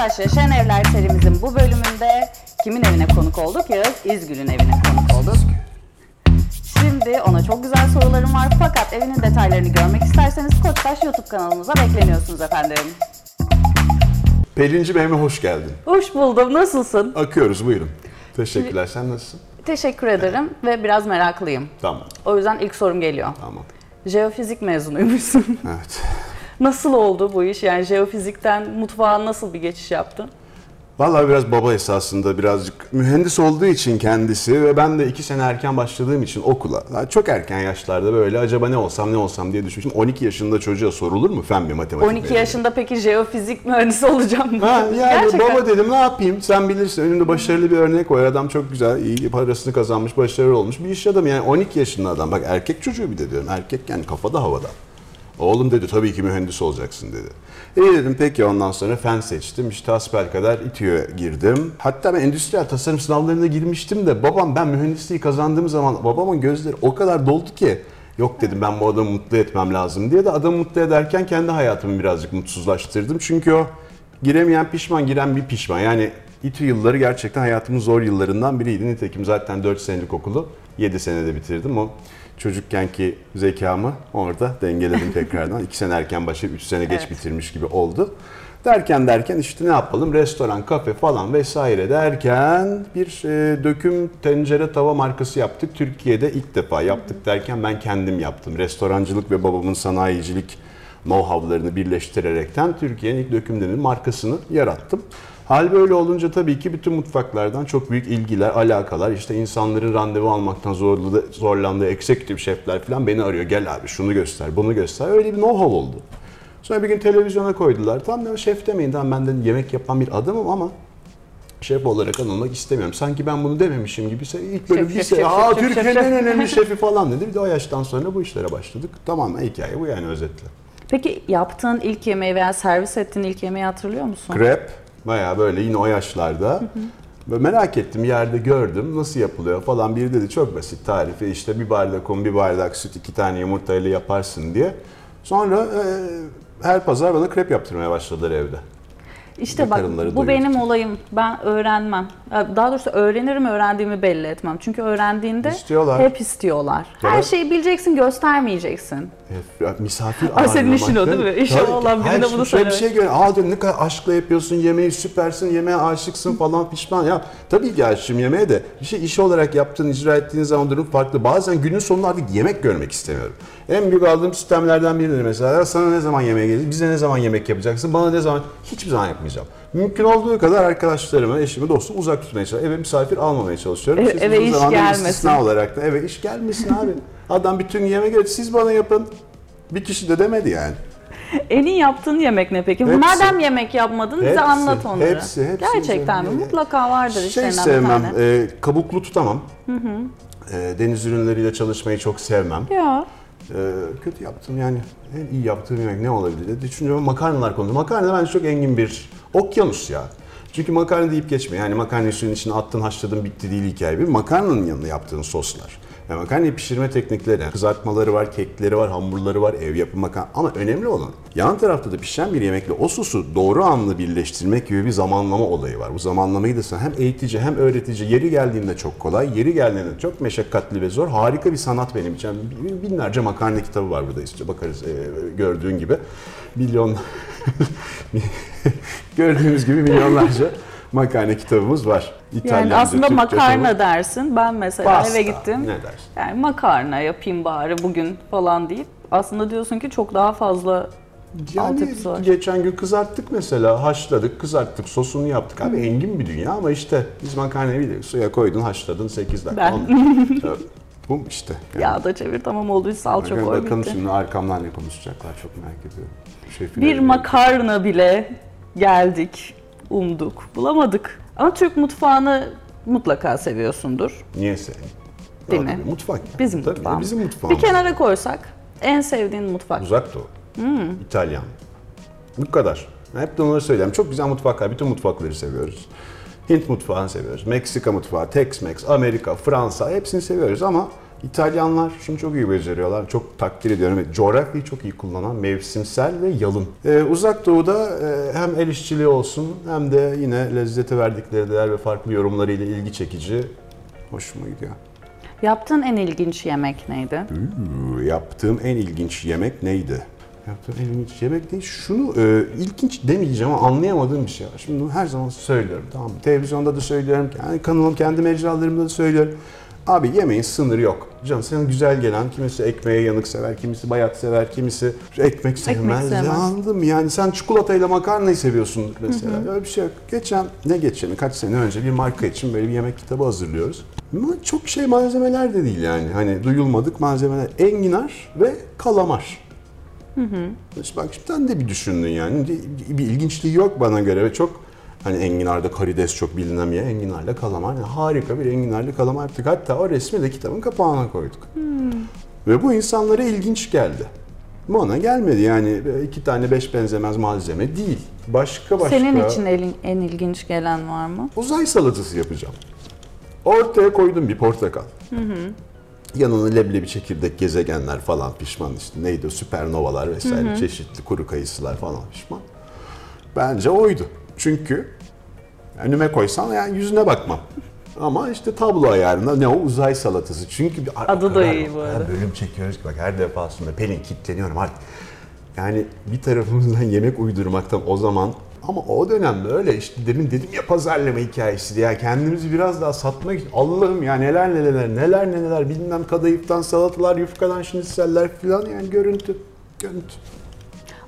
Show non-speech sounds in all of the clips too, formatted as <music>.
Koçtaş Yaşayan Evler serimizin bu bölümünde kimin evine konuk olduk? Yağız İzgül'ün evine konuk olduk. Şimdi ona çok güzel sorularım var fakat evinin detaylarını görmek isterseniz Koçtaş YouTube kanalımıza bekleniyorsunuz efendim. Pelincim evime hoş geldin. Hoş buldum. Nasılsın? Akıyoruz buyurun. Teşekkürler. Sen nasılsın? Teşekkür ederim ve biraz meraklıyım. Tamam. O yüzden ilk sorum geliyor. Tamam. Jeofizik mezunuymuşsun. Evet. Nasıl oldu bu iş? Yani jeofizikten mutfağa nasıl bir geçiş yaptın? Vallahi biraz baba esasında birazcık mühendis olduğu için kendisi ve ben de iki sene erken başladığım için okula. Çok erken yaşlarda böyle acaba ne olsam ne olsam diye düşünmüştüm. 12 yaşında çocuğa sorulur mu fen mi matematik 12 mi? yaşında peki jeofizik mühendisi olacağım mı? Ha, yani Gerçekten. baba dedim ne yapayım sen bilirsin önümde başarılı bir örnek var adam çok güzel iyi parasını kazanmış başarılı olmuş bir iş adamı yani 12 yaşında adam bak erkek çocuğu bir de diyorum erkek yani kafada havada. Oğlum dedi tabii ki mühendis olacaksın dedi. İyi dedim peki ondan sonra fen seçtim işte kadar İTÜ'ye girdim. Hatta ben endüstriyel tasarım sınavlarına girmiştim de babam ben mühendisliği kazandığım zaman babamın gözleri o kadar doldu ki Yok dedim ben bu adamı mutlu etmem lazım diye de adamı mutlu ederken kendi hayatımı birazcık mutsuzlaştırdım. Çünkü o giremeyen pişman, giren bir pişman. Yani İTÜ yılları gerçekten hayatımın zor yıllarından biriydi. Nitekim zaten 4 senelik okulu 7 senede bitirdim. O çocukkenki zekamı orada dengeledim <laughs> tekrardan. 2 sene erken başlayıp 3 sene geç Evet. bitirmiş gibi oldu. Derken derken işte ne yapalım restoran, kafe falan vesaire derken bir e, döküm tencere tava markası yaptık. Türkiye'de ilk defa yaptık derken ben kendim yaptım. Restorancılık ve babamın sanayicilik know-how'larını birleştirerekten Türkiye'nin ilk döküm demir markasını yarattım. Hal böyle olunca tabii ki bütün mutfaklardan çok büyük ilgiler, alakalar, işte insanların randevu almaktan zorladığı, zorlandığı executive şefler falan beni arıyor. Gel abi şunu göster, bunu göster. Öyle bir know-how oldu. Sonra bir gün televizyona koydular. Tamam dedim şef demeyin tamam ben de yemek yapan bir adamım ama şef olarak anılmak istemiyorum. Sanki ben bunu dememişim gibi. İlk böyle Şef, bir şef, aa Türkiye'nin şef." en önemli <laughs> şefi falan dedi. Bir de o yaştan sonra bu işlere başladık. Tamamen hikaye bu yani özetle. Peki yaptığın ilk yemeği veya servis ettiğin ilk yemeği hatırlıyor musun? Krep bayağı böyle yine o yaşlarda. Böyle merak ettim yerde gördüm nasıl yapılıyor falan. Biri dedi çok basit tarifi işte bir bardak un bir bardak süt iki tane yumurtayla yaparsın diye. Sonra e, her pazar bana krep yaptırmaya başladılar evde. İşte bak bu benim doyurduk. olayım. Ben öğrenmem. Daha doğrusu öğrenirim öğrendiğimi belli etmem. Çünkü öğrendiğinde İstiyorlar. hep istiyorlar. Her Evet. şeyi bileceksin göstermeyeceksin. Ya, misafir Ay, senin işin o değil mi? Tabii. olan birine bunu şöyle bir şey gör. Aa diyor ne kadar aşkla yapıyorsun yemeği süpersin yemeğe aşıksın falan pişman. Ya tabii ki aşığım yemeğe de bir şey iş olarak yaptığın icra ettiğin zaman durum farklı. Bazen günün sonunda artık yemek görmek istemiyorum. En büyük aldığım sistemlerden biridir mesela. Ya sana ne zaman yemeğe gelecek? Bize ne zaman yemek yapacaksın? Bana ne zaman? Hiçbir zaman yapmayacağım. Mümkün olduğu kadar arkadaşlarımı, eşimi, dostumu uzak tutmaya çalışıyorum. Eve misafir almamaya çalışıyorum. Siz eve iş gelmesin. istisna olarak da eve iş gelmesin abi. <laughs> Adam bütün yemek evet siz bana yapın. Bir kişi de demedi yani. En iyi yaptığın yemek ne peki? Hepsi. Madem yemek yapmadın bize Hepsi, anlat onları. hepsi, hepsi Gerçekten mi? Mutlaka vardır Şey işlerinden bir sevmem, tane. e, kabuklu tutamam. E, deniz ürünleriyle çalışmayı çok sevmem. Ya. E, kötü yaptım yani en iyi yaptığım yemek ne olabilir diye düşünüyorum. Makarnalar konusu. Makarna bence çok engin bir okyanus ya. Çünkü makarna deyip geçme. Yani makarnayı suyun içine attın, haşladın, bitti değil hikaye. Bir makarnanın yanına yaptığın soslar. Makarnayı pişirme teknikleri, kızartmaları var, kekleri var, hamurları var, ev yapımı makarna. Ama önemli olan yan tarafta da pişen bir yemekle o sosu doğru anlı birleştirmek gibi bir zamanlama olayı var. Bu zamanlamayı da sen hem eğitici hem öğretici, yeri geldiğinde çok kolay, yeri geldiğinde çok meşakkatli ve zor. Harika bir sanat benim için. Binlerce makarna kitabı var burada işte bakarız e, gördüğün gibi. Milyon <laughs> gördüğünüz gibi milyonlarca makarna kitabımız var. Yani İtalyanca, aslında Türkçe, makarna falan. dersin. Ben mesela Pasta, eve gittim. ne dersin? Yani makarna yapayım bari bugün falan deyip aslında diyorsun ki çok daha fazla Yani var. geçen gün kızarttık mesela, haşladık, kızarttık, sosunu yaptık. Abi engin bir dünya ama işte biz makarnayı biliyoruz. Suya koydun, haşladın 8 dakika. Ben. <laughs> Bu işte. Yani. Yağda çevir tamam oldu salça Bakalım, koy bakalım bitti. şimdi arkamdan ne konuşacaklar çok merak ediyorum. Şefin Bir makarna bile geldik, umduk, bulamadık. Ama Türk mutfağını mutlaka seviyorsundur. Niye seveyim? Değil mi? Mutfak. yani. Bizim Tabii, mutfağımız. Bizim mutfağımız. Bir kenara koysak en sevdiğin mutfak. Uzak Doğu. Hmm. İtalyan. Bu kadar. Hep de onları söyleyeyim. Çok güzel mutfaklar. Bütün mutfakları seviyoruz. Hint mutfağını seviyoruz. Meksika mutfağı, Tex-Mex, Amerika, Fransa hepsini seviyoruz ama İtalyanlar şunu çok iyi beceriyorlar. Çok takdir ediyorum. Evet, Coğrafyayı çok iyi kullanan mevsimsel ve yalın. Ee, uzak Doğu'da e, hem el işçiliği olsun hem de yine lezzete verdikleri değer ve farklı yorumlarıyla ilgi çekici. Hoşuma gidiyor. Yaptığın en ilginç yemek neydi? Üü, Yaptığım en ilginç yemek neydi? Yaptığım en ilginç yemek değil. Şunu e, ilginç demeyeceğim ama anlayamadığım bir şey var. Şimdi bunu her zaman söylüyorum. Tamam? Televizyonda da söylüyorum. Kendi kanalım, kendi mecralarımda da söylüyorum. Abi yemeğin sınırı yok. Canım sana güzel gelen, kimisi ekmeğe yanık sever, kimisi bayat sever, kimisi ekmek sevmez. sevmez. Ya anladın mı? Yani sen çikolatayla makarnayı seviyorsun mesela. Öyle bir şey yok. Geçen, ne geçeni, kaç sene önce bir marka için böyle bir yemek kitabı hazırlıyoruz. Ama çok şey malzemeler de değil yani. Hani duyulmadık malzemeler. Enginar ve kalamar. İşte bak sen de bir düşündün yani. Bir ilginçliği yok bana göre ve çok hani enginarda karides çok yer. Enginarla kalamar. Yani harika bir enginarla kalamar yaptık. Hatta o resmi de kitabın kapağına koyduk. Ve bu insanlara ilginç geldi. Bana gelmedi yani iki tane beş benzemez malzeme değil. Başka başka... Senin için en, en ilginç gelen var mı? Uzay salatası yapacağım. Ortaya koydum bir portakal. Yanına leblebi çekirdek gezegenler falan pişman işte neydi o süpernovalar vesaire çeşitli kuru kayısılar falan pişman. Bence oydu. Çünkü önüme koysan yani yüzüne bakmam. Ama işte tablo ayarında ne o uzay salatası. Çünkü bir Adı da iyi bu arada. bölüm çekiyoruz ki bak her defasında Pelin kitleniyorum artık. Yani bir tarafımızdan yemek uydurmaktan o zaman ama o dönemde öyle işte demin dedim ya pazarlama hikayesi diye. Yani kendimizi biraz daha satmak için Allah'ım ya neler neler neler neler bilmem kadayıftan salatalar yufkadan şinitseller falan yani görüntü. Görüntü.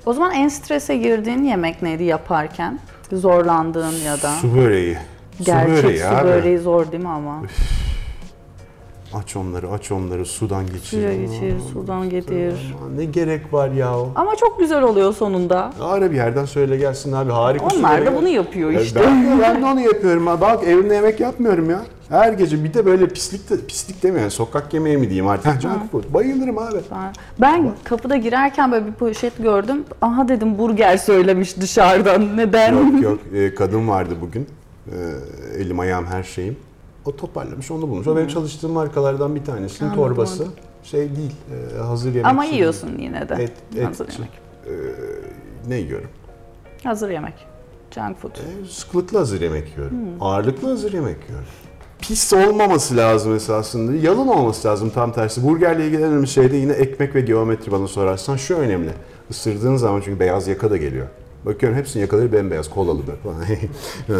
O zaman en strese girdiğin yemek neydi yaparken? Zorlandığın ya da. Su böreği. Gerçek su böreği su böreği zor değil mi ama? Aç onları aç onları sudan geçir. Suya geçir, sudan getir. Aman Ne gerek var ya o. Ama çok güzel oluyor sonunda. Ara bir yerden söyle gelsin abi harika Onlar da bunu yapıyor Ya işte. Ben, ben de onu yapıyorum. ha. Bak evimde yemek yapmıyorum ya. Her gece bir de böyle pislik de, pislik demiyorum. Sokak yemeği mi diyeyim artık. Junk food. Bayılırım abi. Ben, ben kapıda girerken böyle bir poşet gördüm. Aha dedim burger söylemiş dışarıdan. Neden? yok yok. <laughs> Ee, kadın vardı bugün. Ee, elim ayağım her şeyim. O toparlamış onu bulmuş. O benim çalıştığım markalardan bir tanesinin Anladım, torbası. Şey değil. e, hazır yemek. Ama yiyorsun yine de. değil. Et, et. Hazır yemek. Ee, ne yiyorum? Hazır yemek. Junk food. E, sıklıklı hazır yemek yiyorum. Ağırlıklı hazır yemek yiyorum. Pis olmaması lazım esasında. Yalın olması lazım tam tersi. Burgerle ilgili en önemli şey de yine ekmek ve geometri bana sorarsan şu önemli. Isırdığın zaman çünkü beyaz yaka da geliyor. Bakıyorum hepsinin yakaları bembeyaz, kolalı böyle falan. <laughs> Ee,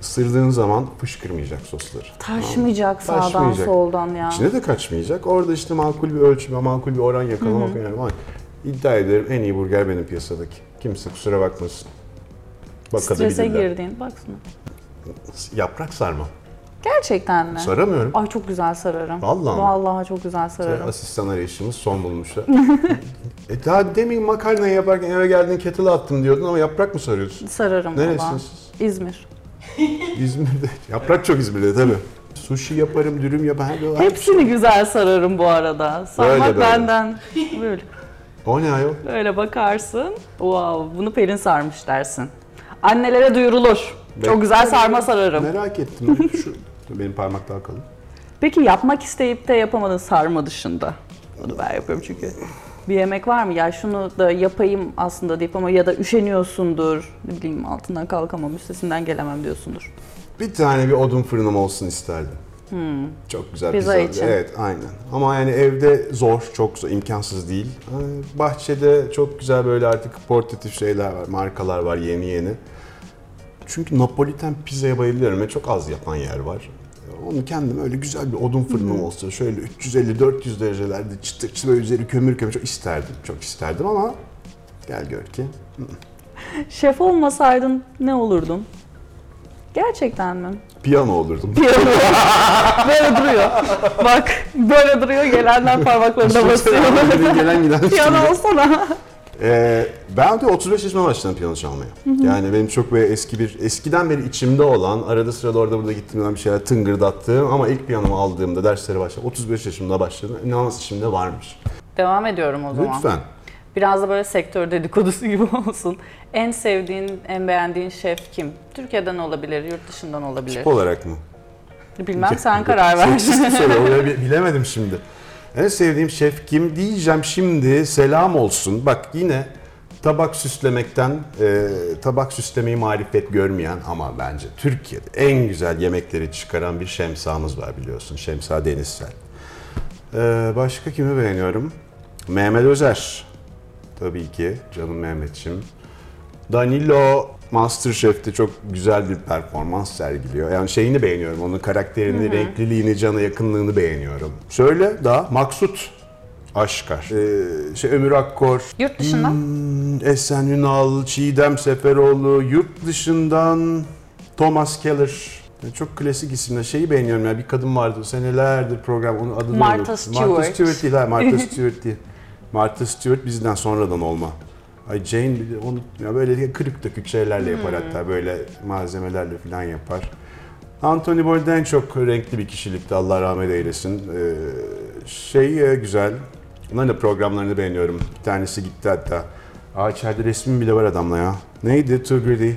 Isırdığın zaman fışkırmayacak sosları. Taşmayacak sağdan Taşmayacak. soldan ya. İçine de kaçmayacak. Orada işte makul bir ölçüm, makul bir oran yakalamak önemli. Ama iddia ederim en iyi burger benim piyasadaki. Kimse kusura bakmasın. Strese Bakabilirler. girdiğin baksana. Yaprak sarma. Gerçekten mi? Saramıyorum. Ay çok güzel sararım. Vallahi mi? Vallahi çok güzel sararım. Asistan arayışımız son bulmuşlar. <laughs> e daha demin makarnayı yaparken eve geldin kettle attım diyordun ama yaprak mı sarıyorsun? Sararım Neresiniz siz? İzmir. <laughs> İzmir'de. Yaprak çok İzmir'de tabii. Sushi yaparım, dürüm yaparım. Hepsini güzel sararım bu arada. Sarmak Böyle böyle. benden. Böyle. O ne ayol? Böyle bakarsın. Wow, bunu Pelin sarmış dersin. Annelere duyurulur. Çok güzel sarma sararım. Merak ettim. <laughs> Şu benim parmak daha kalın. Peki yapmak isteyip de yapamadığın sarma dışında. Bunu ben yapıyorum çünkü. Bir yemek var mı? Ya şunu da yapayım aslında deyip ama ya da üşeniyorsundur. Ne bileyim altından kalkamam, üstesinden gelemem diyorsundur. Bir tane bir odun fırınım olsun isterdim. Çok güzel Hmm. Pizza pizza. için. Evet, aynen. Ama yani evde zor, çok zor, imkansız değil. Ee, Bahçede çok güzel böyle artık portatif şeyler var, markalar var yeni yeni. Çünkü Napoliten pizzaya bayılıyorum ve çok az yapan yer var. Onu kendim öyle güzel bir odun fırınım olsa şöyle 350-400 derecelerde çıtır çıtır böyle üzeri kömür kömür çok isterdim. Çok isterdim ama gel gör ki Şef olmasaydın ne olurdun? Gerçekten mi? piyano olurdum. Böyle duruyor. Bak böyle duruyor gelenler parmaklarına basıyor. gelen giden Piyano olsana. Ee, ben de 35 yaşıma başladım piyano çalmaya. Yani benim çok böyle eski bir, eskiden beri içimde olan, arada sırada orada burada gittiğimden bir şeyler tıngırdattığım ama ilk piyanomu aldığımda derslere başladım. 35 yaşımda başladım. İnanılmaz içimde varmış. Devam ediyorum o zaman. Lütfen. Biraz da böyle sektör dedikodusu <laughs> gibi olsun. En sevdiğin, en beğendiğin şef kim? Türkiye'den olabilir, yurt dışından olabilir. Tip olarak mı? Bilmem sen karar ver. Seksist bir soru. Bilemedim şimdi. En sevdiğim şef kim diyeceğim şimdi selam olsun. Bak yine tabak süslemekten e, tabak süslemeyi marifet görmeyen ama bence Türkiye'de en güzel yemekleri çıkaran bir şemsamız var biliyorsun. Şemsa Denizsel. E, başka kimi beğeniyorum? Mehmet Özer. Tabii ki canım Mehmetçim. Danilo Masterchef'te çok güzel bir performans sergiliyor. Yani şeyini beğeniyorum, onun karakterini, renkliliğini, cana yakınlığını beğeniyorum. Söyle daha Maksut Aşkar, ee, şey Ömür Akkor, Yurt dışından? hmm, Esen Ünal, Çiğdem Seferoğlu, yurt dışından Thomas Keller. Yani Çok klasik isimler. Şeyi beğeniyorum ya bir kadın vardı senelerdir program onun adını Martha. Stewart. Martha Stewart değil ha Martha <laughs> Stewart değil. Martha Stewart bizden sonradan olma. Ay Jane onu ya böyle kırık dökük şeylerle yapar Hmm. hatta böyle malzemelerle falan yapar. Anthony Bourdain çok renkli bir kişilikti Allah rahmet eylesin. Ee, şey e, güzel. Onların da programlarını beğeniyorum. Bir tanesi gitti hatta. Aa içeride resmin bile var adamla ya. Neydi Too Greedy?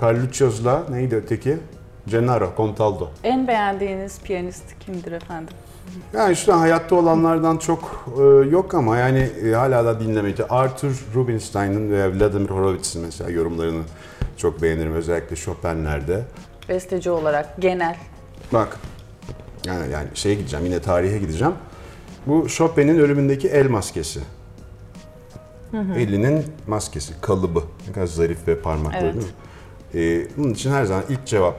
Carluccio'sla neydi öteki? Gennaro, Contaldo. En beğendiğiniz piyanist kimdir efendim? Yani an hayatta olanlardan çok e, yok ama yani e, hala da dinlemeci. Arthur Rubinstein'ın ve Vladimir Horowitz'in mesela yorumlarını çok beğenirim. Özellikle Chopin'lerde. Besteci olarak genel. Bak yani, yani şeye gideceğim yine tarihe gideceğim. Bu Chopin'in ölümündeki el maskesi. Elinin maskesi, kalıbı. Ne kadar zarif ve parmaklı Evet. değil mi? Ee, bunun için her zaman ilk cevap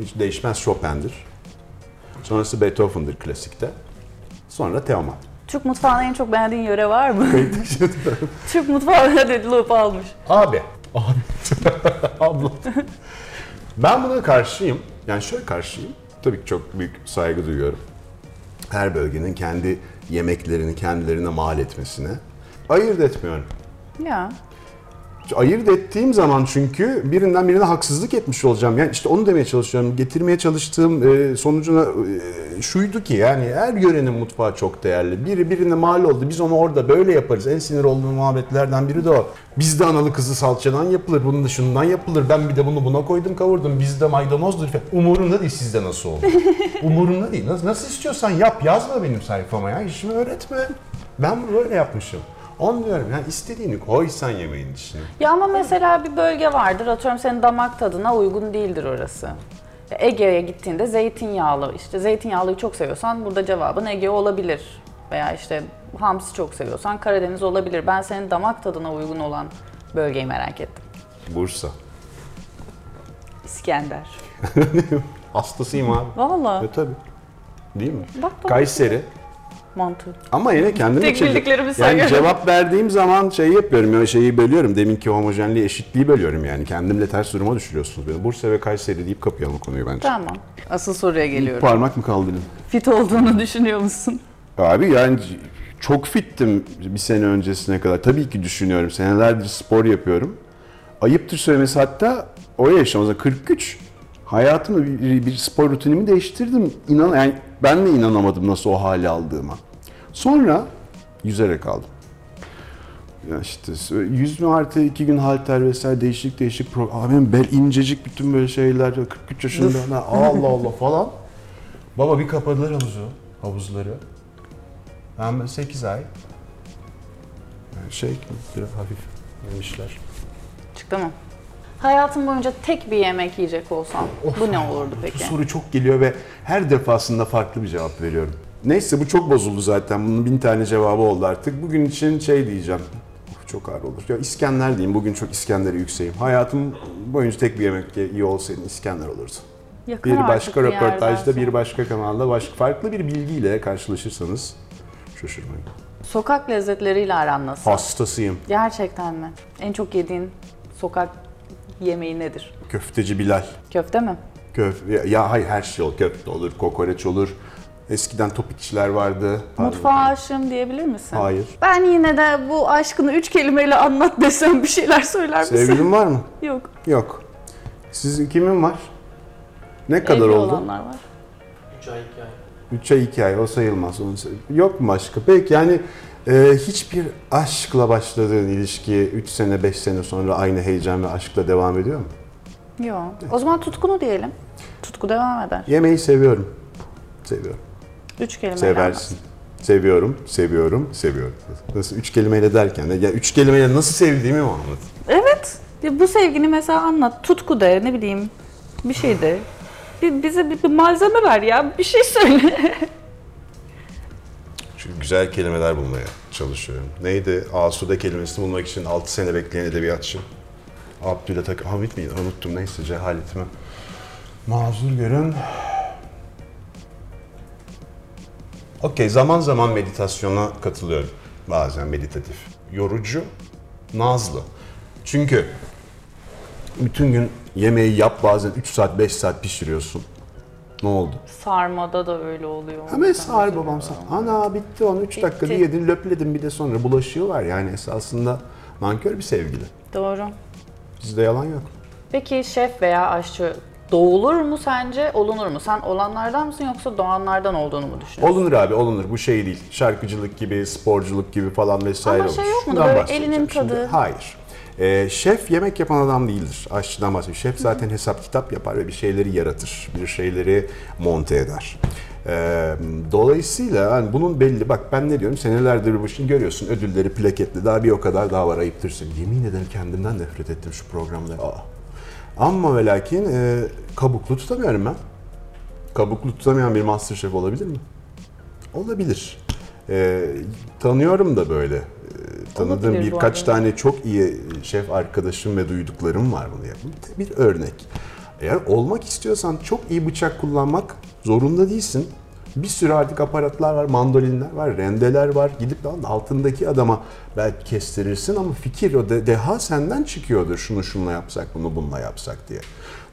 hiç değişmez Chopin'dir. Sonrası Beethoven'dır klasikte. Sonra Teoman. Türk mutfağında en çok beğendiğin yöre var mı? <laughs> Türk mutfağına dedi loop almış. Abi. Abi. <laughs> Abla. Ben buna karşıyım. Yani şöyle karşıyım. Tabii ki çok büyük saygı duyuyorum. Her bölgenin kendi yemeklerini kendilerine mal etmesine. Ayırt etmiyorum. Ya. Ayırt ettiğim zaman çünkü birinden birine haksızlık etmiş olacağım. Yani işte onu demeye çalışıyorum. Getirmeye çalıştığım e, sonucuna e, şuydu ki yani her yörenin mutfağı çok değerli. Biri birine mal oldu. Biz onu orada böyle yaparız. En sinir olduğum muhabbetlerden biri de o. Bizde analı kızı salçadan yapılır. Bunun da şundan yapılır. Ben bir de bunu buna koydum kavurdum. Bizde maydanozdur. Umurumda değil sizde nasıl oldu. <laughs> Umurumda değil. Nasıl, nasıl istiyorsan yap. Yazma benim sayfama ya. İşimi öğretme. Ben böyle yapmışım. Onu diyorum. Yani istediğini koy sen yemeğin içine. Ya ama mesela bir bölge vardır. Atıyorum senin damak tadına uygun değildir orası. Ya Ege'ye gittiğinde zeytinyağlı, işte zeytinyağlıyı çok seviyorsan burada cevabın Ege olabilir. Veya işte hamsi çok seviyorsan Karadeniz olabilir. Ben senin damak tadına uygun olan bölgeyi merak ettim. Bursa. İskender. <laughs> Hastasıyım abi. Valla. E tabii. Değil mi? Bak bak. Kayseri. Mantı. Ama yine kendim için- bildiklerimi Yani sayıyorum. cevap verdiğim zaman şey yapıyorum ya şeyi bölüyorum. Deminki homojenliği eşitliği bölüyorum yani. Kendimle ters duruma düşürüyorsunuz beni. Bursa ve Kayseri deyip kapayalım konuyu bence. Tamam. Asıl soruya geliyorum. Parmak mı kaldı benim? Fit olduğunu düşünüyor musun? Abi yani çok fittim bir sene öncesine kadar. Tabii ki düşünüyorum. Senelerdir spor yapıyorum. Ayıptır söylemesi hatta o yaşamda 43 hayatımda bir, bir- bir spor rutinimi değiştirdim. İnan yani ben de inanamadım nasıl o hale aldığıma. Sonra yüzerek aldım. Ya işte yüzme artı iki gün halter vesaire değişik değişik pro. Abi benim bel incecik bütün böyle şeyler 43 yaşında ha, Allah Allah <laughs> falan. Baba bir kapadılar havuzu, havuzları. Ben 8 ay şey biraz hafif yemişler. Çıktı mı? Hayatın boyunca tek bir yemek yiyecek olsan bu ne olurdu Bu peki? soru çok geliyor ve her defasında farklı bir cevap veriyorum. Neyse bu çok bozuldu zaten. Bunun bin tane cevabı oldu artık. Bugün için şey diyeceğim. Of, çok ağır olur. Ya İskender diyeyim. Bugün çok İskender'e yükseğim. Hayatım boyunca tek bir yemek iyi olsaydı İskender olurdu. Yakın Bir başka bir röportajda, bir başka kanalda, başka farklı bir bilgiyle karşılaşırsanız şaşırmayın. Sokak lezzetleriyle aran nasıl? Hastasıyım. Gerçekten mi? En çok yediğin sokak yemeği nedir? Köfteci Bilal. Köfte mi? Köf ya, ya hayır her şey olur. Köfte olur, kokoreç olur. Eskiden topikçiler vardı. Mutfağa aşığım diyebilir misin? Hayır. Ben yine de bu aşkını üç kelimeyle anlat desem bir şeyler söyler misin? Sevgilin var mı? Yok. Yok. Sizin kimin var? Ne kadar Evli oldu? olanlar var. 3 ay 2 ay. 3 ay 2 ay o sayılmaz. Onu say- Yok mu başka? Peki yani Ee, hiçbir aşkla başladığın ilişki 3 sene 5 sene sonra aynı heyecan ve aşkla devam ediyor mu? Yok. O zaman tutkunu diyelim. Tutku devam eder. Yemeği seviyorum. Seviyorum. Üç kelime. Seversin. Seviyorum, seviyorum, seviyorum. Nasıl üç kelimeyle derken de ya üç kelimeyle nasıl sevdiğimi mi anlat? Evet. Ya bu sevgini mesela anlat. Tutku de ne bileyim bir şey de. Bir, bize bir, bir malzeme ver ya. Bir şey söyle. <laughs> Güzel kelimeler bulmaya çalışıyorum. Neydi? Asude kelimesini bulmak için 6 sene bekleyen edebiyatçı. Abdülhamit Tak Hamit miydi? Unuttum neyse cehaletime. Mazur görün. Okey zaman zaman meditasyona katılıyorum. Bazen meditatif. Yorucu, nazlı. Çünkü bütün gün yemeği yap bazen 3 saat 5 saat pişiriyorsun. Ne oldu? Sarmada da öyle oluyor. Hemen sağır babam sana. Ana bitti onu 3 dakikada yedin löpledin bir de sonra bulaşığı var yani esasında nankör bir sevgili. Doğru. Bizde yalan yok. Peki şef veya aşçı doğulur mu sence, olunur mu? Sen olanlardan mısın yoksa doğanlardan olduğunu mu düşünüyorsun? Olunur abi olunur bu şey değil. Şarkıcılık gibi, sporculuk gibi falan vesaire Ama şey olur. yok mu? Böyle elinin şimdi. tadı. Hayır. Ee, şef yemek yapan adam değildir. Aşçıdan bahsediyorum. Şef zaten hesap kitap yapar ve bir şeyleri yaratır. Bir şeyleri monte eder. Ee, dolayısıyla hani bunun belli. Bak ben ne diyorum senelerdir bu işin görüyorsun ödülleri plaketli daha bir o kadar daha var ayıptırsın. Yemin ederim kendimden nefret ettim şu programda. Aa. Ama ve lakin e, kabuklu tutamıyorum ben. Kabuklu tutamayan bir masterchef olabilir mi? Olabilir. Ee, tanıyorum da böyle. Tanıdığım Olabilir bu birkaç arada. tane çok iyi şef arkadaşım ve duyduklarım var bunu yapan. Bir örnek. Eğer olmak istiyorsan çok iyi bıçak kullanmak zorunda değilsin. Bir sürü artık aparatlar var, mandolinler var, rendeler var. Gidip de altındaki adama belki kestirirsin ama fikir o de- deha senden çıkıyordur. Şunu şunla yapsak, bunu bununla yapsak diye.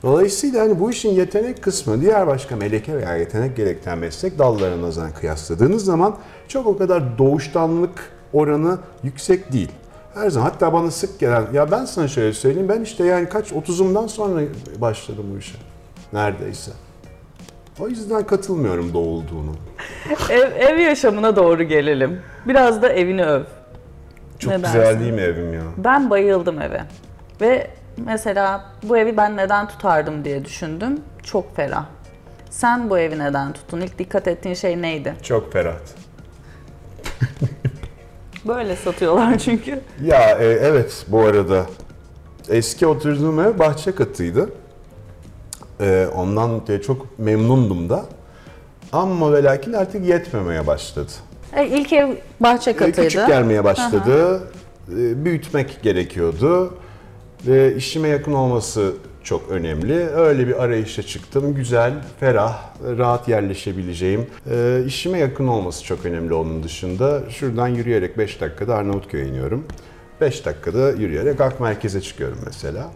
Dolayısıyla hani bu işin yetenek kısmı diğer başka meleke veya yetenek gerektiren meslek dallarına nazaran kıyasladığınız zaman çok o kadar doğuştanlık oranı yüksek değil. Her zaman hatta bana sık gelen ya ben sana şöyle söyleyeyim ben işte yani kaç 30'umdan sonra başladım bu işe neredeyse. O yüzden katılmıyorum doğulduğunu. <laughs> ev, ev yaşamına doğru gelelim. Biraz da evini öv. Çok Ne güzel dersin? değil mi evim ya? Ben bayıldım eve. Ve mesela bu evi ben neden tutardım diye düşündüm. Çok ferah. Sen bu evi neden tuttun? İlk dikkat ettiğin şey neydi? Çok ferah. <laughs> Böyle satıyorlar çünkü. Ya e, evet bu arada eski oturduğum ev bahçe katıydı. E, ondan de çok memnundum da. Ama ve lakin artık yetmemeye başladı. E, ilk ev bahçe E, katıydı. Küçük gelmeye başladı. E, büyütmek gerekiyordu. Ve işime yakın olması çok önemli. Öyle bir arayışa çıktım. Güzel, ferah, rahat yerleşebileceğim. E, işime yakın olması çok önemli onun dışında. Şuradan yürüyerek 5 dakikada Arnavutköy'e iniyorum. 5 dakikada yürüyerek Ak Merkez'e çıkıyorum mesela.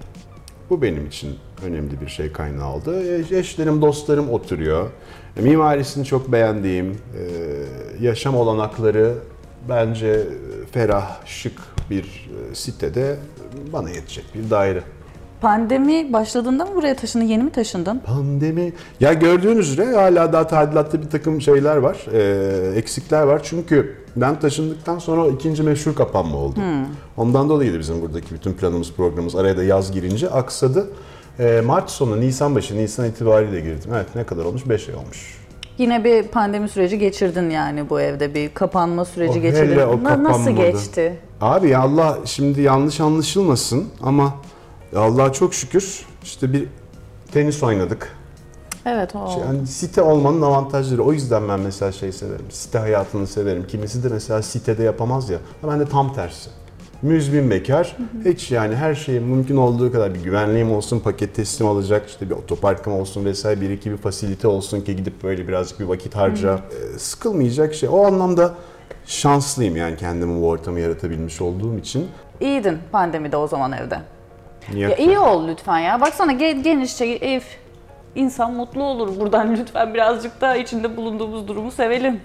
Bu benim için önemli bir şey kaynağı oldu. E, Eşlerim, dostlarım oturuyor. E, Mimarisini çok beğendiğim, e, yaşam olanakları bence ferah, şık bir sitede bana yetecek bir daire. Pandemi başladığında mı buraya taşındın? Yeni mi taşındın? Pandemi. Ya gördüğünüz üzere hala daha tadilatta bir takım şeyler var, e, eksikler var. Çünkü ben taşındıktan sonra o ikinci meşhur kapanma oldu. Ondan dolayıydı bizim buradaki bütün planımız, programımız. Araya da yaz girince aksadı. E, Mart sonu, Nisan başı, Nisan itibariyle girdim. Evet ne kadar olmuş? 5 ay olmuş. Yine bir pandemi süreci geçirdin yani bu evde bir kapanma süreci O geçirdin. hele o Na- Nasıl kapanmadı. geçti? Abi ya Allah şimdi yanlış anlaşılmasın ama Allah'a çok şükür işte bir tenis oynadık. Evet o. Yani site olmanın avantajları. O yüzden ben mesela şey severim. Site hayatını severim. Kimisi de mesela sitede yapamaz ya. Ben de tam tersi. Müzmin bekar. Hiç yani her şeyin mümkün olduğu kadar bir güvenliğim olsun, paket teslim alacak, işte bir otoparkım olsun vesaire bir iki bir fasilite olsun ki gidip böyle birazcık bir vakit harca. Ee, sıkılmayacak şey. O anlamda şanslıyım yani kendimi bu ortamı yaratabilmiş olduğum için. İyiydin pandemide o zaman evde. Niye? Ya iyi ol lütfen ya. Baksana ge- genişçe ev. İnsan mutlu olur buradan <laughs> lütfen birazcık daha içinde bulunduğumuz durumu sevelim.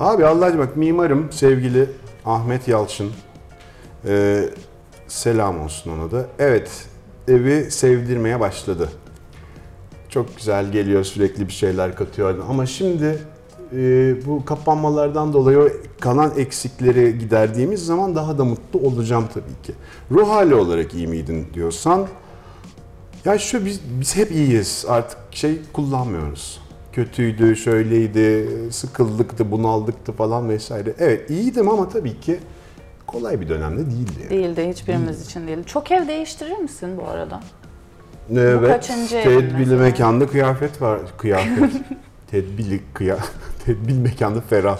Abi Allah aşkına bak mimarım sevgili Ahmet Yalçın. Ee, selam olsun ona da. Evet evi sevdirmeye başladı. Çok güzel geliyor sürekli bir şeyler katıyor ama şimdi bu kapanmalardan dolayı kalan eksikleri giderdiğimiz zaman daha da mutlu olacağım tabii ki. Ruh hali olarak iyi miydin diyorsan ya şu biz, biz hep iyiyiz artık şey kullanmıyoruz. Kötüydü, şöyleydi, sıkıldıktı, bunaldıktı falan vesaire. Evet iyiydim ama tabii ki kolay bir dönemde değildi. yani. Değildi hiçbirimiz için değil. Çok ev değiştirir misin bu arada? Evet, kaçıncı evin tedbili mesela? mekanda kıyafet var. Kıyafet. <laughs> tedbili kıya <laughs> tedbil mekanda ferah.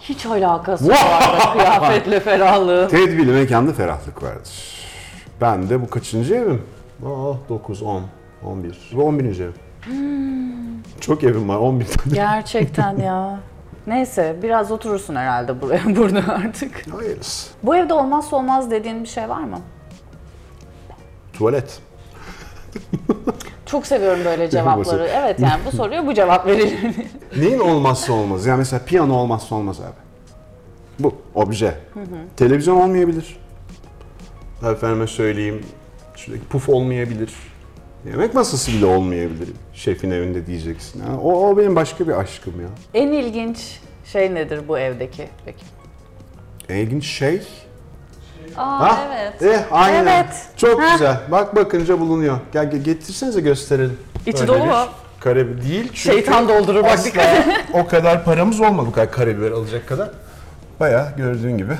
Hiç alakası arada kıyafetle ferahlığın. Tedbili mekanda ferahlık vardır. Ben de bu kaçıncı evim? Aa, 9, 10, 11. Bu 11. evim. Hmm. Çok evim var, 11 tane. Gerçekten ya. <laughs> Neyse biraz oturursun herhalde buraya <laughs> burada artık. Hayırız. Bu evde olmazsa olmaz dediğin bir şey var mı? Tuvalet. Çok seviyorum böyle cevapları. Evet yani bu soruya bu cevap verilir. <laughs> Neyin olmazsa olmaz? Yani mesela piyano olmazsa olmaz abi. Bu obje. Televizyon olmayabilir. Efendime söyleyeyim. Şuradaki puf olmayabilir. Yemek masası bile olmayabilir. Şefin evinde diyeceksin. Ha, o, o benim başka bir aşkım ya. en ilginç şey nedir bu evdeki peki? En ilginç şey. Aa Ha? evet. Eh aynen. Evet. Çok Ha. güzel. Bak bakınca bulunuyor. Gel ge- getirsenize gösterelim. İçi Öyle dolu mu? Karabiber değil çünkü Şeytan doldurur bak dikkat o kadar paramız olmadı bu kadar karabiber alacak kadar. Bayağı gördüğün gibi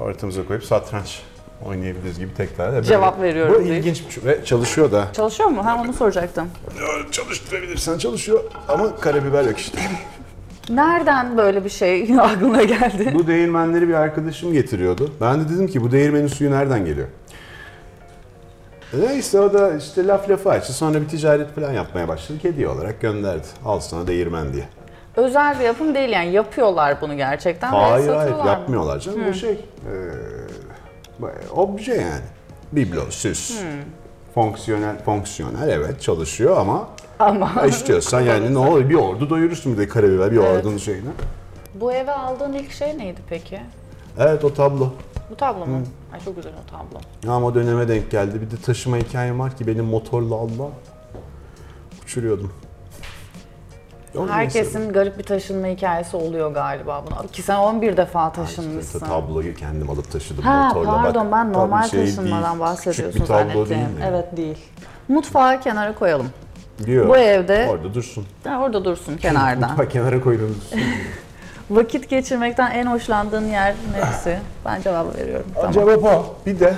ortamıza koyup satranç oynayabiliriz gibi tekrar. Böyle. Cevap veriyorum Bu deyip. ilginç bir şey ve çalışıyor da. Çalışıyor mu? Ha onu soracaktım. Ya, Çalıştırabilirsen çalışıyor ama karabiber yok işte. Nereden böyle bir şey <laughs> aklına geldi? bu değirmenleri bir arkadaşım getiriyordu. Ben de dedim ki bu değirmenin suyu nereden geliyor? Neyse o da işte laf lafı açtı. Sonra bir ticaret falan yapmaya başladı. Hediye olarak gönderdi. Al sana değirmen diye. Özel bir yapım değil yani yapıyorlar bunu gerçekten Hayır hayır mı? yapmıyorlar canım. Bu şey e, obje yani. Biblo, süs. Fonksiyonel, fonksiyonel evet çalışıyor ama Ama istiyorsan yani ne olur bir ordu doyurursun bir de karabiber bir Evet. ordunun şeyini. bu eve aldığın ilk şey neydi peki? Evet o tablo. Bu tablo mu? Ay çok güzel o tablo. Ama döneme denk geldi. Bir de taşıma hikayem var ki benim motorla Allah uçuruyordum. O neyse. Herkesin garip bir taşınma hikayesi oluyor galiba buna. Ki sen 11 defa İşte taşınmışsın. tabloyu kendim alıp taşıdım Ha motorla. pardon Bak, ben normal şey taşınmadan değil, bahsediyorsun bir tablo zannettim. değil yani. Evet değil. Mutfağı kenara koyalım. Diyor. Bu evde Orada dursun. Ha, orada dursun kenarda. <laughs> Mutfağı kenara koydum. <laughs> Vakit geçirmekten en hoşlandığın yer neresi? Ben cevap veriyorum. Tamam. Cevap o. Bir de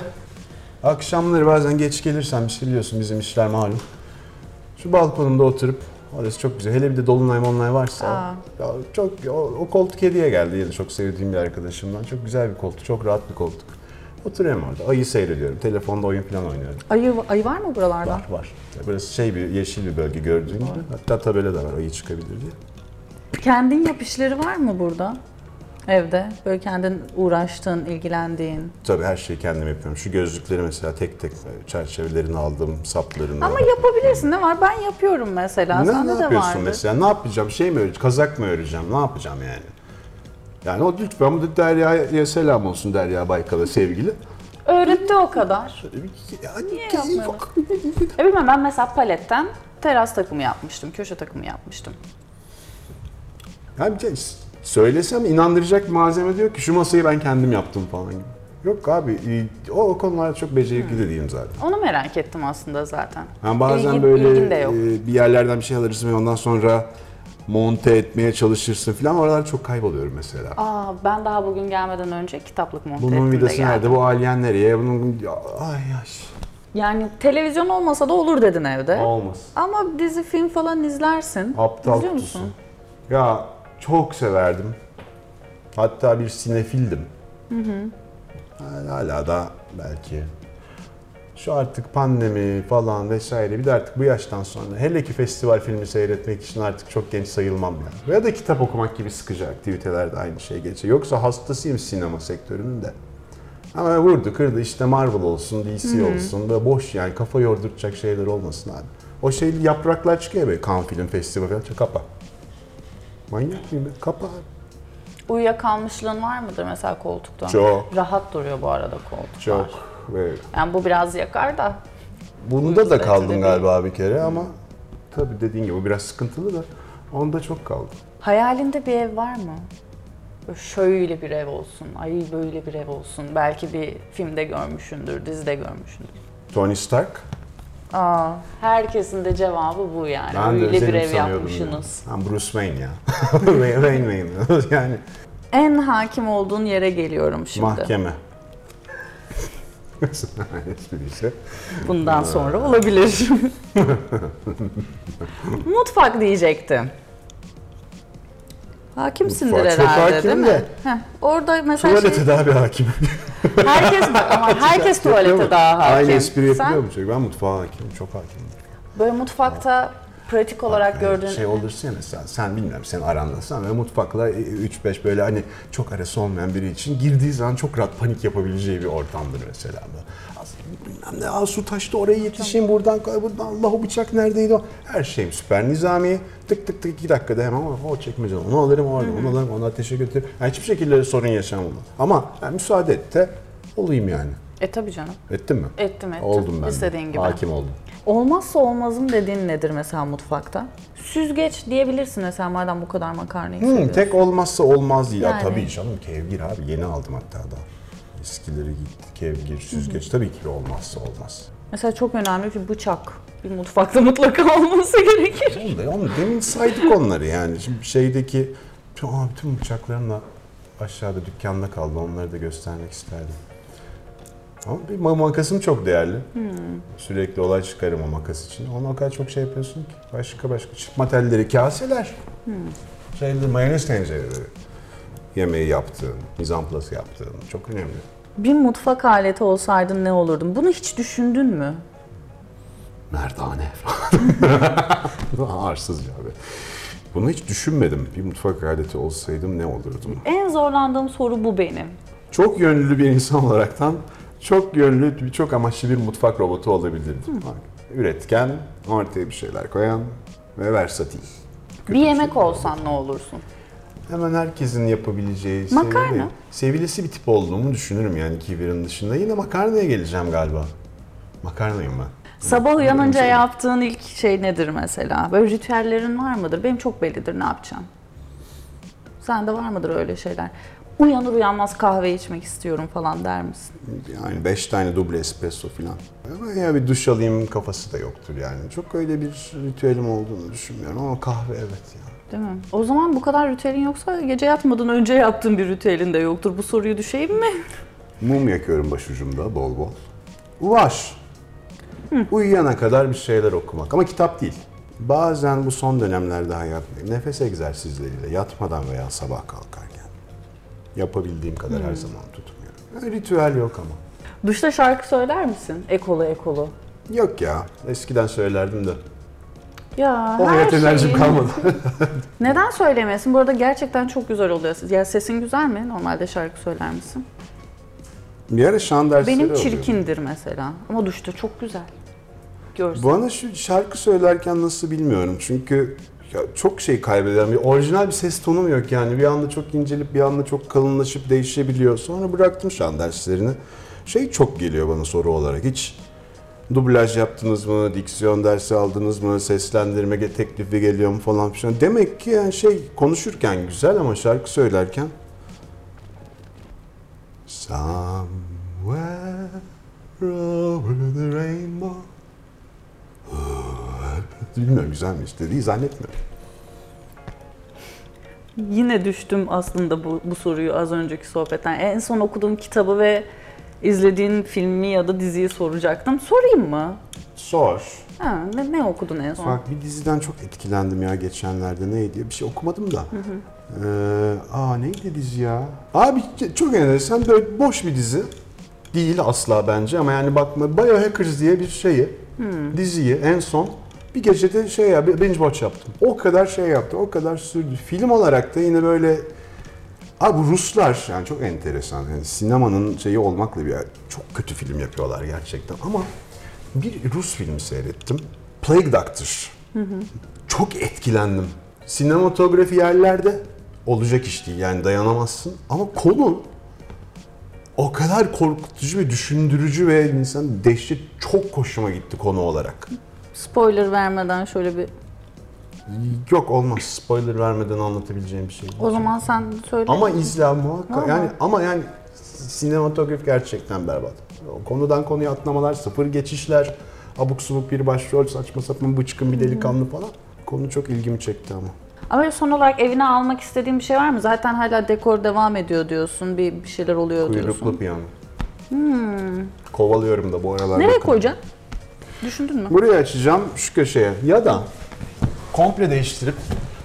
akşamları bazen geç gelirsen bir şey biliyorsun bizim işler malum. Şu balkonumda oturup orası çok güzel. Hele bir de dolunay molunay varsa. Aa. Ya çok o, o koltuk hediye geldi yine çok sevdiğim bir arkadaşımdan. Çok güzel bir koltuk, çok rahat bir koltuk. Oturuyorum orada. Ayı seyrediyorum. Telefonda oyun falan oynuyorum. Ayı, ayı var mı buralarda? Var var. Burası şey bir yeşil bir bölge gördüğün gibi. Hatta tabela da var ayı çıkabilir diye. Kendin yap işleri var mı burada? Evde. Böyle kendin uğraştığın, ilgilendiğin. Tabii her şeyi kendim yapıyorum. Şu gözlükleri mesela tek tek çerçevelerini aldım, saplarını. Ama yapabilirsin. Ne var? Ben yapıyorum mesela. Ne, Sende ne de yapıyorsun vardır. mesela? Ne yapacağım? Şey mi öreceğim? Kazak mı öreceğim? Ne yapacağım yani? Yani o lütfen bu Derya'ya selam olsun Derya Baykal'a sevgili. Öğretti o kadar. Yani Niye yapmayalım? <laughs> E bilmem ben mesela paletten teras takımı yapmıştım. Köşe takımı yapmıştım. Yani söylesem inandıracak bir malzeme diyor ki şu masayı ben kendim yaptım falan gibi. Yok abi o, o konularda çok becerikli de değilim zaten. Onu merak ettim aslında zaten. Yani bazen İlgin- böyle ilgin de yok. e, bir yerlerden bir şey alırsın ve ondan sonra monte etmeye çalışırsın falan. Oralarda çok kayboluyorum mesela. Aa ben daha bugün gelmeden önce kitaplık monte Bunun ettim de vidası nerede? Bu alien nereye? Bunun ay ay. Yani televizyon olmasa da olur dedin evde. Olmaz. Ama dizi film falan izlersin. Aptal İzliyor kutusu. musun? Ya çok severdim. Hatta bir sinefildim. Yani hala da belki. Şu artık pandemi falan vesaire bir de artık bu yaştan sonra hele ki festival filmi seyretmek için artık çok genç sayılmam ya. Ya da kitap okumak gibi sıkıcı aktivitelerde aynı şey geçiyor. Yoksa hastasıyım sinema sektörünün de. Ama vurdu kırdı işte Marvel olsun, DC olsun böyle boş yani kafa yordurtacak şeyler olmasın abi. O şey yapraklar çıkıyor böyle kan film festivali falan kapa. Manyak mıyım ben? Kapa abi. Uyuyakalmışlığın var mıdır mesela koltukta? Çok. Rahat duruyor bu arada koltuklar. Çok. Ve Yani bu biraz yakar da. bunda da kaldım galiba bir kere ama tabii dediğin gibi bu biraz sıkıntılı da Onda çok kaldı. Hayalinde bir ev var mı? Böyle şöyle bir ev olsun, ay böyle bir ev olsun. Belki bir filmde görmüşsündür, dizide görmüşsündür. Tony Stark. Aa, herkesin de cevabı bu yani. Ben de Öyle bir özelim ev sanıyordum yapmışsınız. Ya. Ben Bruce Wayne ya. <laughs> Wayne Wayne. <laughs> yani En hakim olduğun yere geliyorum şimdi. mahkeme. Esprisi. Bundan sonra olabilir. Mutfak diyecektim. Hakimsindir Mutfağa çok herhalde hakimim değil mi? de. Heh, orada mesela Tuvalete şey, daha bir hakim. herkes bak ama herkes tuvalete daha hakim. Aynı espri yapılıyor Sen mu? Çünkü ben mutfağa hakimim, çok hakimim. böyle mutfakta pratik olarak gördüğün Şey olursa ya mesela sen bilmiyorum sen arandasın ve mutfakla 3-5 böyle hani çok arası olmayan biri için girdiği zaman çok rahat panik yapabileceği bir ortamdır mesela. Aslında bilmem ne Aa, su taştı oraya yetişeyim buradan buradan Allah o bıçak neredeydi o. Her şeyim süper nizami. Tık tık tık iki dakikada hemen o, o çekmece onu alırım orada onu alırım onu ateşe götürürüm. Yani hiçbir şekilde sorun yaşamam. Ama yani müsaade et de olayım yani. E tabii canım. Ettin mi? Ettim ettim. Oldum ben. İstediğin gibi. Hakim oldum. Olmazsa olmazım dediğin nedir mesela mutfakta? Süzgeç diyebilirsin mesela madem bu kadar makarnayı Hmm, seviyorsun. tek olmazsa olmaz. Ya Yani. tabii canım kevgir abi yeni aldım hatta da. Eskileri gitti kevgir, süzgeç tabii ki olmazsa olmaz. Mesela çok önemli bir bıçak. Bir mutfakta mutlaka <laughs> olması gerekir. Oğlum da demin saydık onları yani. Şimdi şeydeki şu aa, bütün bıçaklarımla aşağıda dükkanda kaldı. Onları da göstermek isterdim. Ama bir ma- makasım çok değerli. Sürekli olay çıkarım o makas için. Ona o kadar çok şey yapıyorsun ki. Başka başka çıkma telleri, kaseler. Şeyler, mayonez tencereleri. Yemeği yaptığın, mizamplası yaptığın çok önemli. Bir mutfak aleti olsaydın ne olurdun? Bunu hiç düşündün mü? Merdane <laughs> falan. Arsızca abi. Bunu hiç düşünmedim. Bir mutfak aleti olsaydım ne olurdum? En zorlandığım soru bu benim. Çok yönlü bir insan olaraktan çok yönlü, çok amaçlı bir mutfak robotu olabilirdim. Bak, Üretken, ortaya bir şeyler koyan ve versatil. bir yemek olsan ne olursun? Hemen herkesin yapabileceği Makarna. sevili- sevilesi bir tip olduğumu düşünürüm yani kibirin dışında. Yine makarnaya geleceğim galiba. Makarnayım ben. Sabah uyanınca Şey- yaptığın ilk şey nedir mesela? Böyle ritüellerin var mıdır? Benim çok bellidir ne yapacağım. Sende var mıdır öyle şeyler? Uyanır uyanmaz kahve içmek istiyorum falan der misin? Yani beş tane duble espresso falan. Ama ya bir duş alayım kafası da yoktur yani. Çok öyle bir ritüelim olduğunu düşünmüyorum ama kahve evet ya. Değil mi? O zaman bu kadar ritüelin yoksa gece yatmadan önce yaptığın bir ritüelin de yoktur. Bu soruyu düşeyim mi? <laughs> Mum yakıyorum başucumda bol bol. Var. Uyuyana kadar bir şeyler okumak ama kitap değil. Bazen bu son dönemlerde hayat nefes egzersizleriyle yatmadan veya sabah kalkarken yapabildiğim kadar her zaman tutmuyorum. Ritüel yok ama. Duşta şarkı söyler misin? Ekolu ekolu. Yok ya. Eskiden söylerdim de. Ya O her hayat enerjim şeyin- kalmadı. <laughs> Neden söylemiyorsun? Bu arada gerçekten çok güzel oluyor. Ya sesin güzel mi? Normalde şarkı söyler misin? bir ara şan dersleri Benim çirkindir mesela. Ama duşta çok güzel. Görsün. Bana şu şarkı söylerken nasıl bilmiyorum. Çünkü ya çok şey kaybeden bir orijinal bir ses tonum yok yani. Bir anda çok incelip bir anda çok kalınlaşıp değişebiliyor. Sonra bıraktım şan derslerini. Şey çok geliyor bana soru olarak. Hiç dublaj yaptınız mı, diksiyon dersi aldınız mı, seslendirme teklifi geliyor mu falan filan. Demek ki yani şey konuşurken güzel ama şarkı söylerken Somewhere over the rainbow Bilmiyorum güzel mi işte değil zannetmiyorum. Yine düştüm aslında bu, bu soruyu az önceki sohbetten. En son okuduğum kitabı ve izlediğin filmi ya da diziyi soracaktım. Sorayım mı? Sor. Ha, ne, ne okudun en son? Bak bir diziden çok etkilendim ya geçenlerde neydi? Bir şey okumadım da. Ee, aa neydi dizi ya? Abi çok enteresan böyle boş bir dizi. Değil asla bence ama yani bakma Biohackers diye bir şeyi, diziyi en son bir gecede şey ya binge watch yaptım. O kadar şey yaptı, o kadar sürdü. Film olarak da yine böyle Abi Ruslar yani çok enteresan. Yani sinemanın şeyi olmakla bir çok kötü film yapıyorlar gerçekten ama bir Rus filmi seyrettim. Plague Doctor. Çok etkilendim. Sinematografi yerlerde olacak iş değil yani dayanamazsın ama konu o kadar korkutucu ve düşündürücü ve insan dehşet çok hoşuma gitti konu olarak. Spoiler vermeden şöyle bir Yok olmaz. Spoiler vermeden anlatabileceğim bir şey. O zaman sen söyle. Ama izle muhakkak. Vallahi. Yani ama yani sinematograf gerçekten berbat. Konudan konuya atlamalar, sıfır geçişler, abuk subuk bir başrol, saçma sapan bıçkın bir delikanlı falan. Konu çok ilgimi çekti ama. Ama son olarak evine almak istediğin bir şey var mı? Zaten hala dekor devam ediyor diyorsun. Bir, bir şeyler oluyor Kuyruklu diyorsun. piyano. Kovalıyorum da bu aralar. Nereye bakalım. koyacaksın? Düşündün mü? Buraya açacağım şu köşeye. Ya da komple değiştirip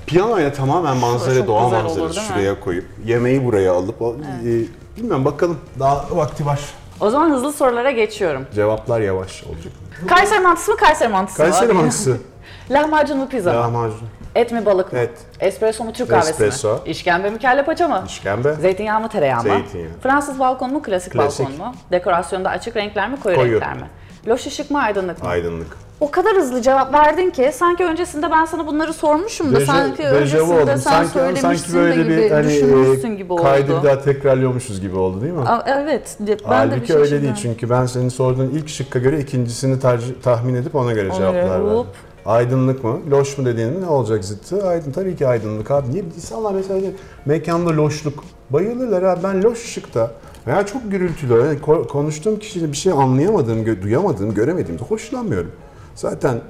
piyanoya tamamen manzara, doğa güzel olur, manzarası değil mi? şuraya koyup yemeği buraya alıp o, e, bilmem bakalım daha vakti var. O zaman hızlı sorulara geçiyorum. Cevaplar yavaş olacak. Kayseri mantısı mı Kayseri mantısı mı? Kayseri mantısı. <laughs> Lahmacun mu pizza mı? Lahmacun. Et mi balık mı? Et. Espresso mu Türk kahvesi Espresso. mi? İşkembe mi kelle paça mı? İşkembe. Zeytinyağı mı tereyağı mı? Zeytinyağı. Fransız balkon mu klasik, Klasik. balkon mu? Dekorasyonda açık renkler mi koyu, Koyu. renkler mi? Loş ışık mı aydınlık mı? Aydınlık. O kadar hızlı cevap verdin ki sanki öncesinde ben sana bunları sormuşum da Deja- sanki dejavu öncesinde oldum. sen sanki, söylemişsin sanki böyle de gibi, bir hani düşünmüşsün gibi e, oldu. kaydı bir daha tekrarlıyormuşuz gibi oldu değil mi? Aa, Evet, ben de bir Halbuki şey öyle değil çünkü ben senin sorduğun ilk şıkka göre ikincisini tercih, tahmin edip ona göre Ona cevaplar verdim. hop. Aydınlık mı? Loş mu dediğin ne olacak zıttı? Aydın tabii ki aydınlık abi. Niye insanlar mesela mekanda loşluk bayılırlar abi ben loş ışıkta veya çok gürültülü yani ko- konuştuğum kişinin bir şey anlayamadığım, duyamadığım, göremediğimde hoşlanmıyorum. Zaten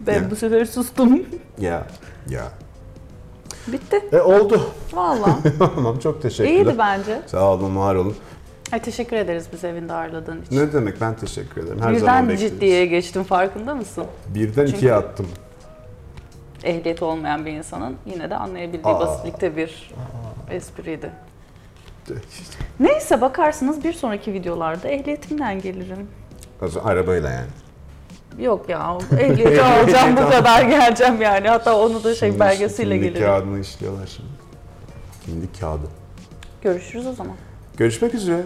Ben Ya. bu sefer sustum. ya ya Bitti. e oldu. Vallahi. <laughs> tamam çok teşekkürler. İyiydi bence. Sağ olun, var olun. Ay, teşekkür ederiz bizi evinde ağırladığın için. Ne demek ben teşekkür ederim. Her zaman Birden bekleriz. ciddiye geçtim farkında mısın? Birden Çünkü- ikiye attım. Ehliyeti olmayan bir insanın yine de anlayabildiği Aa. basitlikte bir espriydi. Neyse bakarsınız bir sonraki videolarda ehliyetimden gelirim. Arabayla yani. Yok ya ehliyeti alacağım bu <laughs> kadar geleceğim yani. Hatta onu da şey Şimdi belgesiyle gelirim. kağıdını işliyorlar şimdi. Kimlik kağıdı. Görüşürüz o zaman. Görüşmek üzere.